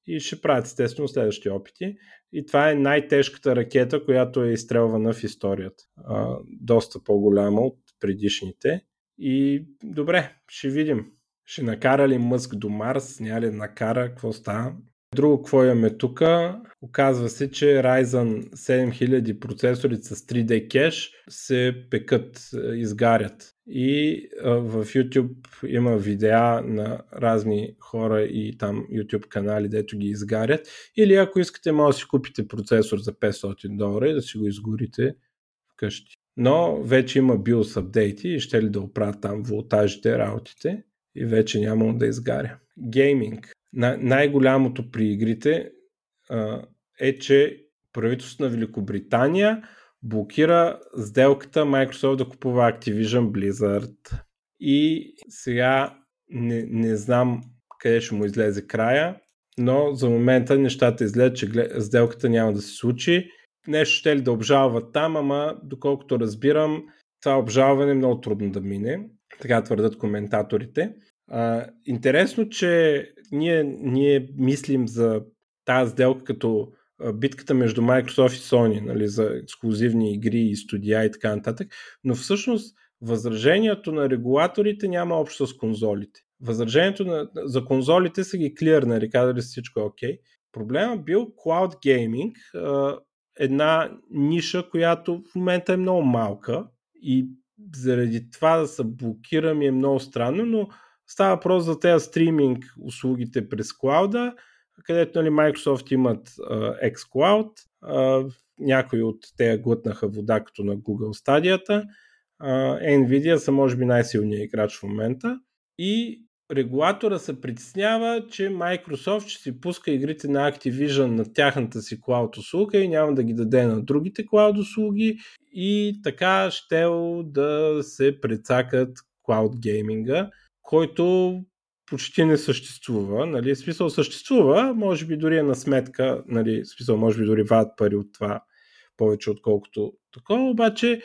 И ще правят естествено следващи опити. И това е най-тежката ракета, която е изстрелвана в историята. А, доста по-голяма от предишните. И добре, ще видим. Ще накара ли Мъск до Марс, няма ли накара, какво става? Друго, какво имаме тук? Оказва се, че Ryzen 7000 процесори с 3D кеш се пекат, е, изгарят. И а, в YouTube има видеа на разни хора и там YouTube канали, дето ги изгарят. Или ако искате, може да си купите процесор за 500 долара и да си го изгорите вкъщи. Но вече има BIOS апдейти и ще ли да оправят там волтажите, работите и вече няма да изгаря. Гейминг най-голямото при игрите а, е, че правителството на Великобритания блокира сделката Microsoft да купува Activision Blizzard. И сега не, не знам къде ще му излезе края, но за момента нещата изглеждат, че сделката няма да се случи. Нещо ще ли да обжалват там, ама доколкото разбирам, това обжалване е много трудно да мине. Така твърдат коментаторите. А, интересно, че ние, ние мислим за тази сделка като битката между Microsoft и Sony, нали, за ексклюзивни игри и студия и така нататък, но всъщност възражението на регулаторите няма общо с конзолите. Възражението на, за конзолите са ги клирнали, казали всичко е окей. Проблемът бил Cloud Gaming, една ниша, която в момента е много малка и заради това да се блокира ми е много странно, но Става въпрос за тези стриминг услугите през клауда, където нали, Microsoft имат uh, xCloud, uh, някои от те глътнаха вода като на Google стадията, uh, Nvidia са може би най-силният играч в момента. И регулатора се притеснява, че Microsoft ще си пуска игрите на Activision на тяхната си клауд услуга и няма да ги даде на другите клауд услуги и така ще да се прецакат клауд гейминга който почти не съществува. Нали? Смисъл съществува, може би дори е на сметка, нали? смисъл може би дори вадат пари от това повече отколкото такова, обаче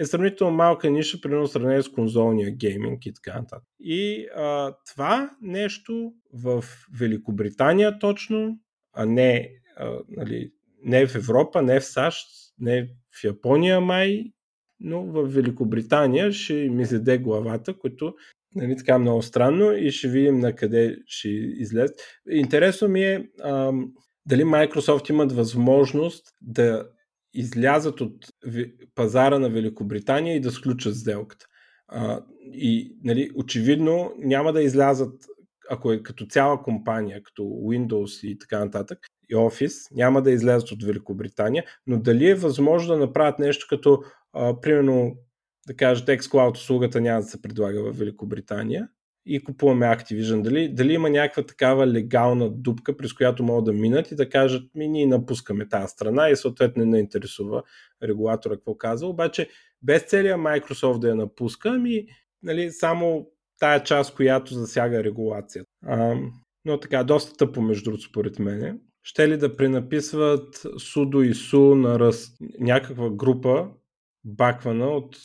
е сравнително малка ниша, примерно сравнение с конзолния гейминг и така нататък. И а, това нещо в Великобритания точно, а не, а, нали, не в Европа, не в САЩ, не в Япония май, но в Великобритания ще ми заде главата, което Нали, така много странно и ще видим на къде ще излезе. Интересно ми е ам, дали Microsoft имат възможност да излязат от пазара на Великобритания и да сключат сделката. А, и нали, очевидно няма да излязат, ако е като цяла компания, като Windows и така нататък, и Office, няма да излязат от Великобритания, но дали е възможно да направят нещо като, а, примерно, да кажете, xCloud услугата няма да се предлага в Великобритания и купуваме Activision. Дали, дали има някаква такава легална дупка, през която могат да минат и да кажат, ми ние напускаме тази страна и съответно не интересува регулатора какво казва. Обаче без целия Microsoft да я напуска, ами нали, само тая част, която засяга регулацията. А, но така, доста тъпо между другото според мен. Ще ли да пренаписват sudo и su на раз... някаква група, баквана от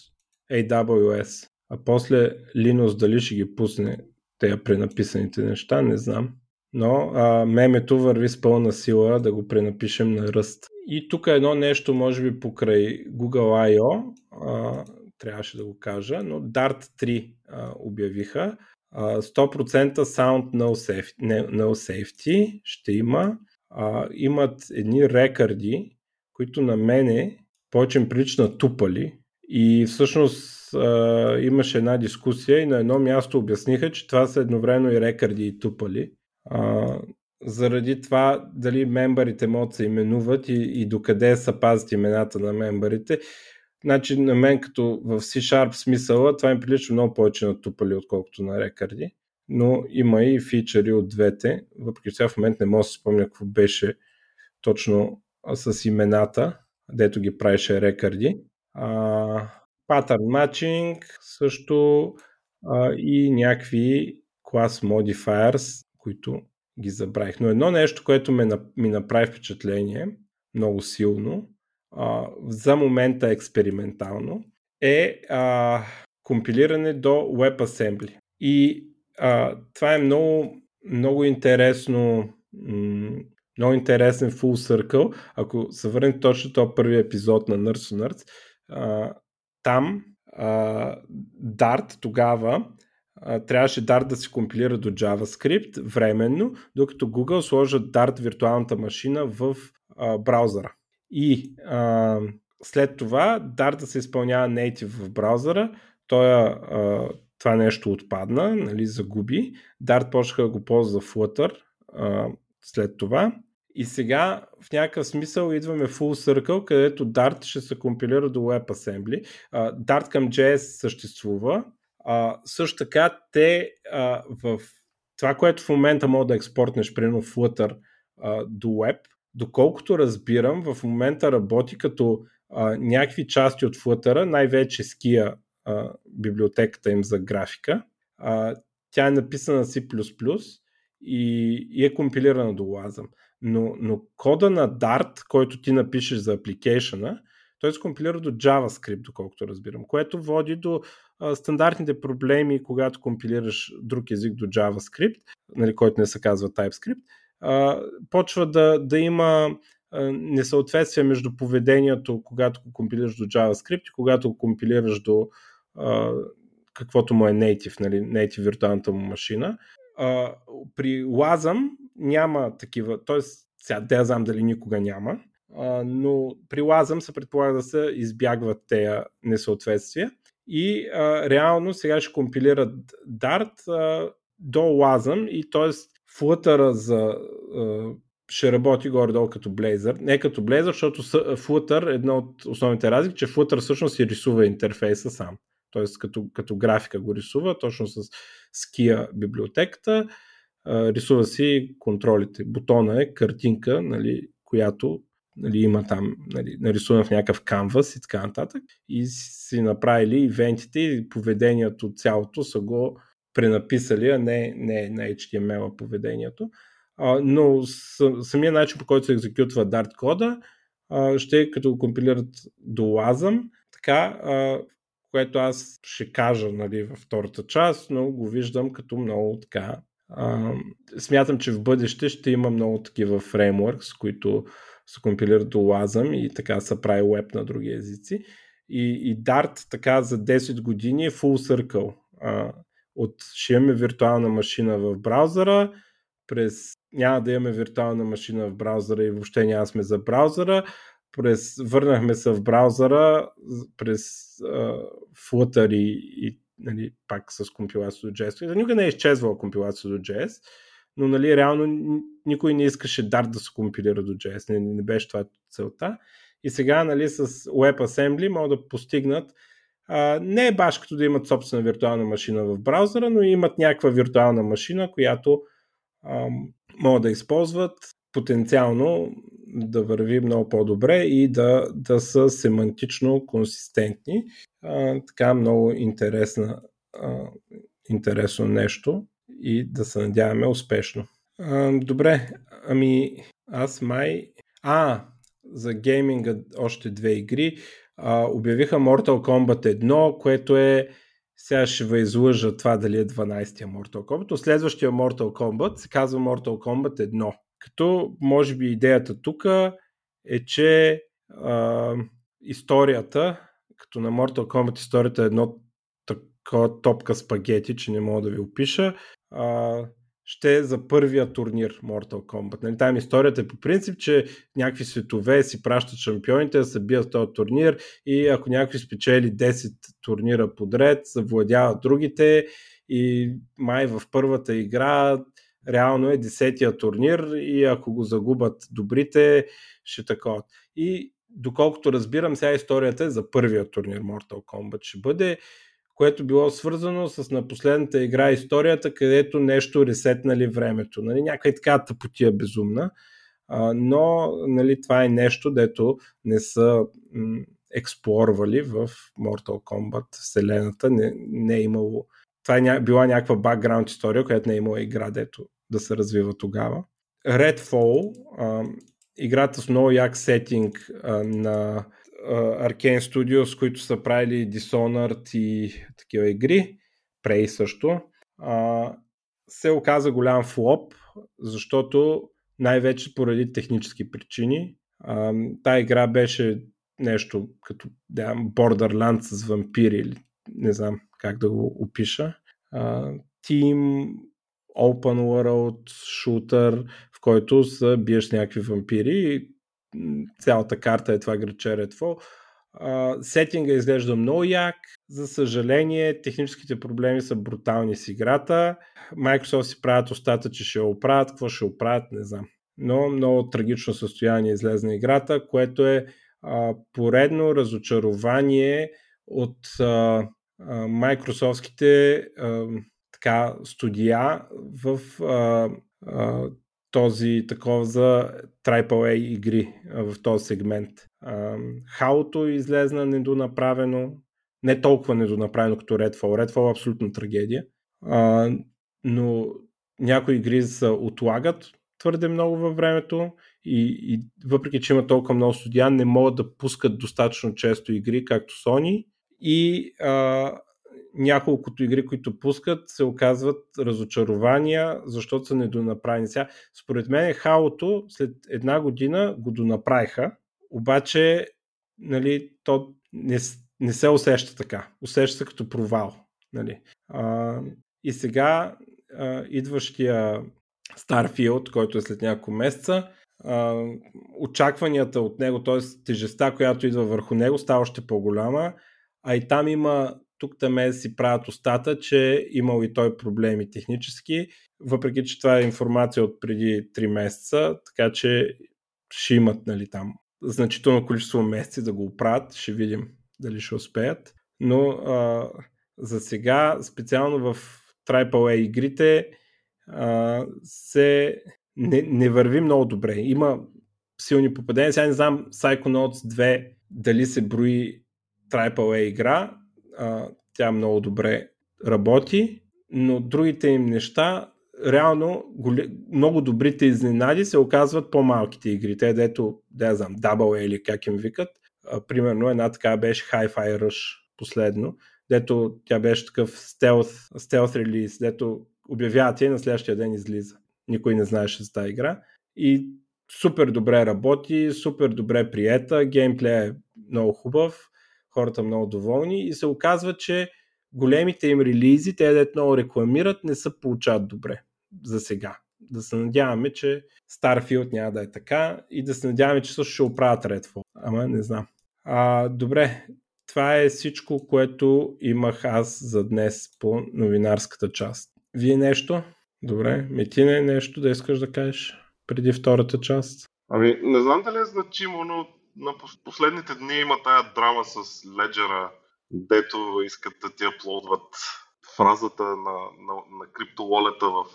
AWS. А после Linux дали ще ги пусне тези пренаписаните неща, не знам. Но а, мемето върви с пълна сила да го пренапишем на ръст. И тук едно нещо, може би покрай Google I.O. А, трябваше да го кажа, но Dart 3 а, обявиха. А, 100% Sound no safety, no safety ще има. А, имат едни рекорди, които на мене повече прилича тупали. И всъщност а, имаше една дискусия и на едно място обясниха, че това са едновременно и рекорди и тупали. А, заради това дали мембарите могат да се именуват и, и докъде са пазят имената на мембарите. Значи на мен като в C-Sharp смисъла това ми прилича много повече на тупали, отколкото на рекърди. Но има и фичъри от двете, въпреки че в момент не мога да се спомня какво беше точно с имената, дето ги правеше рекърди. Pattern matching също а, и някакви клас modifiers, които ги забравих. Но едно нещо, което ме, ми направи впечатление много силно, а, за момента експериментално, е а, компилиране до WebAssembly. И а, това е много, много интересно, много интересен full circle. Ако се върнем точно този първи епизод на Nerds, а, там а, Dart тогава а, трябваше Dart да се компилира до JavaScript временно, докато Google сложат Dart виртуалната машина в а, браузъра. И а, след това Dart да се изпълнява native в браузъра, той, а, това нещо отпадна, нали, загуби. Dart почнаха да го ползва Flutter а, след това. И сега в някакъв смисъл идваме full circle, където Dart ще се компилира до WebAssembly. Dart към JS съществува. Също така те в това, което в момента мога да експортнеш, примерно Flutter до Web, доколкото разбирам, в момента работи като някакви части от Flutter, най-вече uh, библиотеката им за графика. Тя е написана C++ и, и е компилирана до Wasm. Но, но кода на Dart, който ти напишеш за апликейшена, той се компилира до JavaScript, доколкото разбирам, което води до а, стандартните проблеми, когато компилираш друг език до JavaScript, нали, който не се казва TypeScript, а, почва да, да има а, несъответствие между поведението, когато го компилираш до JavaScript и когато го компилираш до а, каквото му е native, нали, native виртуалната му машина. При Wasm няма такива, т.е. сега да знам дали никога няма, а, но при Wasm се предполага да се избягват тези несъответствия и а, реално сега ще компилират Dart а, до Wasm и т.е. Flutter за а, ще работи горе-долу като Blazor. Не като Blazor, защото Flutter, една от основните разлики, че Flutter всъщност си рисува интерфейса сам т.е. Като, като графика го рисува, точно с Skia библиотеката, рисува си контролите. Бутона е картинка, нали, която нали, има там нали, нарисувана в някакъв канвас и така нататък. И си направили ивентите и поведението цялото са го пренаписали, а не, не на HTML поведението. А, но самия начин по който се екзекютва Dart кода ще е като компилират до Wasm, така което аз ще кажа нали, във втората част, но го виждам като много така. А, смятам, че в бъдеще ще има много такива фреймворкс, които се компилират до Wasm и така се прави веб на други езици. И, и Dart така за 10 години е full circle. А, от ще имаме виртуална машина в браузъра, през няма да имаме виртуална машина в браузъра и въобще няма сме за браузъра, през, върнахме се в браузъра през uh, Flutter и, и нали, пак с компилация до JS. Никога не е изчезвала компилация до JS, но нали, реално никой не искаше Dart да се компилира до JS. Не, не беше това целта. И сега нали, с WebAssembly могат да постигнат а, не е баш като да имат собствена виртуална машина в браузъра, но имат някаква виртуална машина, която а, могат да използват потенциално да върви много по-добре и да, да са семантично консистентни. А, така много интересна, а, интересно нещо и да се надяваме успешно. А, добре, ами аз май... А, за гейминга още две игри. А, обявиха Mortal Kombat 1, което е сега ще ви излъжа това дали е 12-я Mortal Kombat, следващия Mortal Kombat се казва Mortal Kombat 1. Като може би идеята тук е, че а, историята, като на Mortal Kombat историята е едно такова топка спагети, че не мога да ви опиша, а, ще е за първия турнир Mortal Kombat. Нали, там историята е по принцип, че някакви светове си пращат шампионите се бият в този турнир и ако някой спечели 10 турнира подред, завладява другите и май в първата игра реално е десетия турнир и ако го загубят добрите, ще такова. И доколкото разбирам, сега историята е за първия турнир Mortal Kombat ще бъде което било свързано с на последната игра историята, където нещо ресетнали времето. Нали, някаква така тъпотия безумна, а, но нали, това е нещо, дето не са м- експлорвали в Mortal Kombat вселената. Не, не е имало. Това е била някаква бакграунд история, която не е имала игра, дето да се развива тогава. Redfall, а, играта с много як сетинг а, на Arkane Studios, които са правили Dishonored и такива игри, Prey също, а, се оказа голям флоп, защото най-вече поради технически причини. А, та игра беше нещо като да, Borderlands с вампири или не знам как да го опиша. А, Team Open World Shooter, в който са биеш някакви вампири и цялата карта е това граче Redfall. сетинга изглежда много як. За съжаление, техническите проблеми са брутални с играта. Microsoft си правят устата, че ще оправят. Какво ще оправят, не знам. Но много трагично състояние излезна играта, което е а, поредно разочарование от а, а, Microsoftските а, така, студия в а, а, този такова за AAA игри в този сегмент. Хаото излезна недонаправено, не толкова недонаправено като Redfall. Redfall е абсолютно трагедия, но някои игри се отлагат твърде много във времето и, и въпреки, че има толкова много студия, не могат да пускат достатъчно често игри, както Sony и а, няколкото игри, които пускат, се оказват разочарования, защото са недонаправени. Сега, според мен Хаото след една година го донаправиха, обаче нали, то не, не се усеща така. Усеща се като провал. Нали. А, и сега а, идващия Starfield, който е след няколко месеца, а, очакванията от него, т.е. тежестта, която идва върху него, става още по-голяма, а и там има тук там си правят устата, че имал и той проблеми технически, въпреки че това е информация от преди 3 месеца, така че ще имат нали, там значително количество месеци да го оправят, ще видим дали ще успеят. Но а, за сега, специално в AAA игрите, а, се не, не върви много добре. Има силни попадения. Сега не знам Psychonauts 2 дали се брои AAA игра, а, тя много добре работи, но другите им неща, реално много добрите изненади се оказват по-малките игри. Те, дето, да знам, Double или как им викат. А, примерно една така беше Hi-Fi Rush последно, дето тя беше такъв стелс, стелс релиз, дето обявяват и на следващия ден излиза. Никой не знаеше за тази игра. И супер добре работи, супер добре приета, геймплея е много хубав хората много доволни и се оказва, че големите им релизи, те да много рекламират, не се получават добре за сега. Да се надяваме, че Starfield няма да е така и да се надяваме, че също ще оправят Redfall. Ама не знам. А, добре, това е всичко, което имах аз за днес по новинарската част. Вие нещо? Добре. Метине нещо да искаш да кажеш преди втората част? Ами, не знам дали е значимо, но на последните дни има тая драма с леджера, дето искат да ти аплодват фразата на, на, на криптоволета в,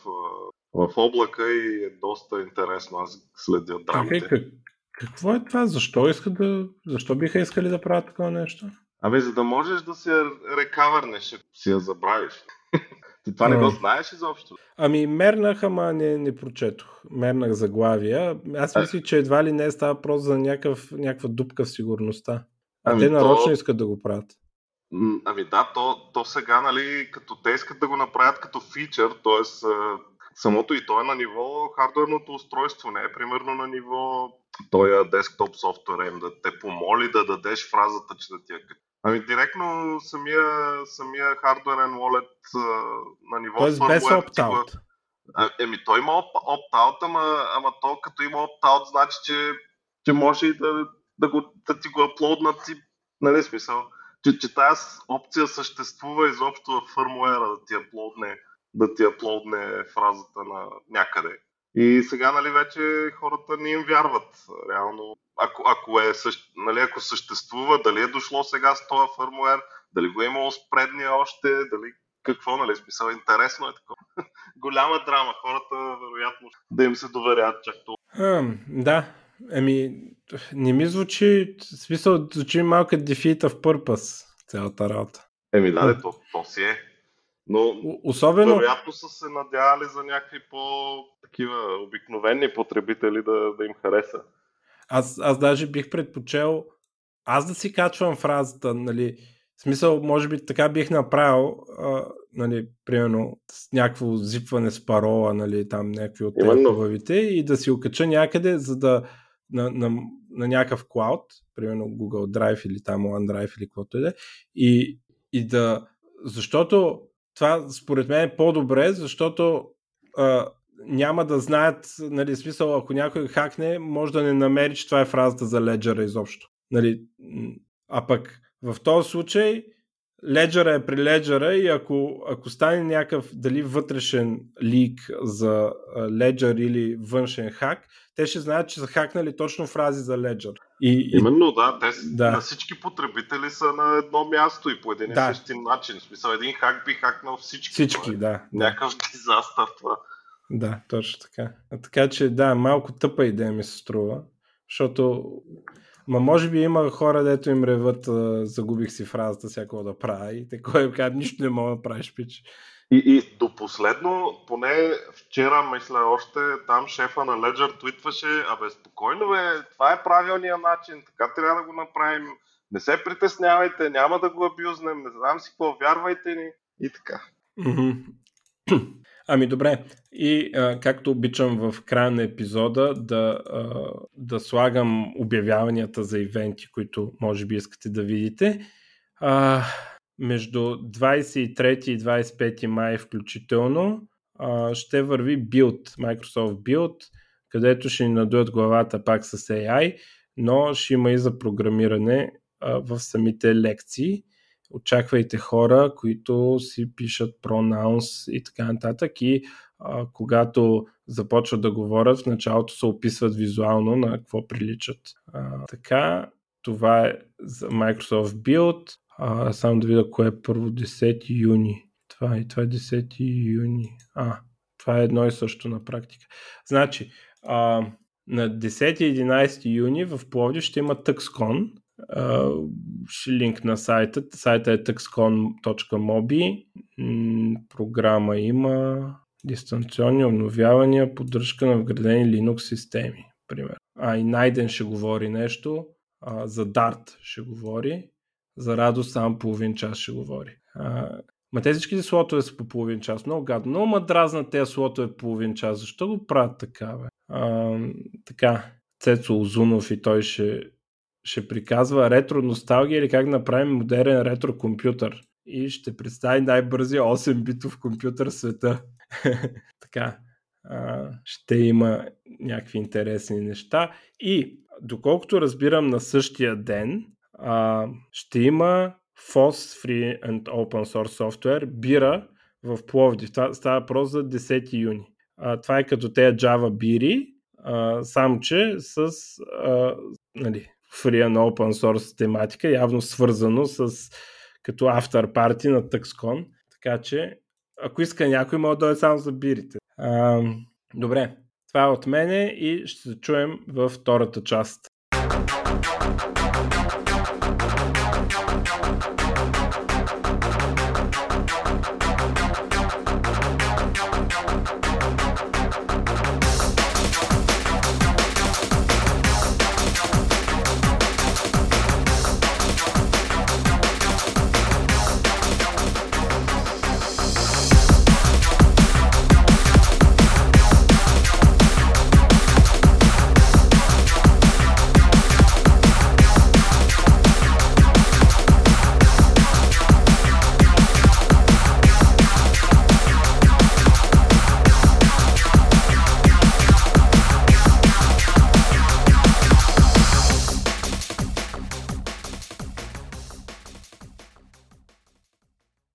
в облака и е доста интересно. Аз следя драмите. Okay, как, какво е това? Защо, искат да, защо биха искали да правят такова нещо? Абе, за да можеш да се рекавърнеш, ако си я забравиш. Ти това не го знаеш изобщо? Ами мернах, ама не, не прочетох. Мернах заглавия. Аз мислих, че едва ли не става просто за някакъв, някаква дупка в сигурността. А ами те нарочно то... искат да го правят. Ами да, то, то сега, нали, като те искат да го направят като фичър, т.е. самото и то е на ниво хардуерното устройство, не е примерно на ниво този десктоп софтуер, да те помоли да дадеш фразата, че да ти я Ами директно самия, самия хардуерен wallet на ниво Тоест без opt-out. Еми той има opt-out, ама, ама то като има opt-out, значи, че, че може и да, да, го, да ти го аплоднат и, нали смисъл, че, че тази опция съществува изобщо в фърмуера да ти аплодне, да ти аплодне фразата на някъде. И сега, нали, вече хората не им вярват. Реално, ако, ако, е, нали, ако съществува, дали е дошло сега с този фърмуер, дали го е имало с предния още, дали какво, нали, смисъл, интересно е такова. Голяма драма, хората, вероятно, да им се доверят чак това. да, Еми, не ми звучи, в смисъл, звучи малко defeat of purpose цялата работа. Еми, да, то, то си е. Но Особено... вероятно са се надявали за някакви по-такива обикновени потребители да, да им хареса. Аз, аз даже бих предпочел аз да си качвам фразата, нали, в смисъл, може би така бих направил, а, нали, примерно, с някакво зипване с парола, нали, там някакви от главите и да си окача някъде, за да на, на, на някакъв клауд, примерно Google Drive или там OneDrive или каквото и да, и, и да, защото това според мен е по-добре, защото а, няма да знаят, нали, смисъл, ако някой хакне, може да не намери, че това е фразата за Ledger изобщо. Нали, а пък в този случай леджера е при леджера и ако, ако стане някакъв дали вътрешен лик за леджер или външен хак, те ще знаят, че са хакнали точно фрази за леджер. И, Именно, да. Те да. на всички потребители са на едно място и по един да. и същи начин. В смисъл, един хак би хакнал всички. Всички, това. да. Някакъв дизастър това. Да, точно така. А така че да, малко тъпа идея ми се струва, защото Ма може би има хора, дето им реват, загубих си фразата, всяко да правя и те кой казват, нищо не мога да правиш, пич. И, и до последно, поне вчера, мисля още, там шефа на Ledger твитваше, абе спокойно бе, това е правилният начин, така трябва да го направим, не се притеснявайте, няма да го абюзнем, не знам си какво, вярвайте ни и така. Ами добре, и а, както обичам в края на епизода да, а, да слагам обявяванията за ивенти, които може би искате да видите. А, между 23 и 25 май включително а, ще върви Build, Microsoft Build, където ще ни надуят главата пак с AI, но ще има и за програмиране а, в самите лекции очаквайте хора, които си пишат pronouns и така нататък и а, когато започват да говорят, в началото се описват визуално на какво приличат. А, така, това е за Microsoft Build. А, само да видя кое е първо 10 юни. Това е, това е 10 юни. А, това е едно и също на практика. Значи, а, на 10-11 юни в Пловдив ще има TuxCon, ще линк на сайта. Сайта е tuxcon.mobi. Програма има дистанционни обновявания, поддръжка на вградени Linux системи. Пример. А и Найден ще говори нещо. А, за Dart ще говори. За радост само половин час ще говори. А, ма тези всичките слотове са по половин час. Много гадно. Много ма дразнат тези слотове по половин час. Защо го правят така, бе? А, така. Цецо Озунов и той ще ще приказва ретро носталгия или как направим модерен ретро компютър и ще представи най-бързия 8-битов компютър в света. така, а, ще има някакви интересни неща. И, доколкото разбирам на същия ден, а, ще има FOSS Free and Open Source Software бира в Пловдив. Това става въпрос за 10 юни. А, това е като те Java бири, само че с а, нали, Free and Open Source тематика, явно свързано с като автор парти на TuxCon. Така че, ако иска някой, може да дойде само за бирите. А, добре, това е от мене и ще се чуем във втората част.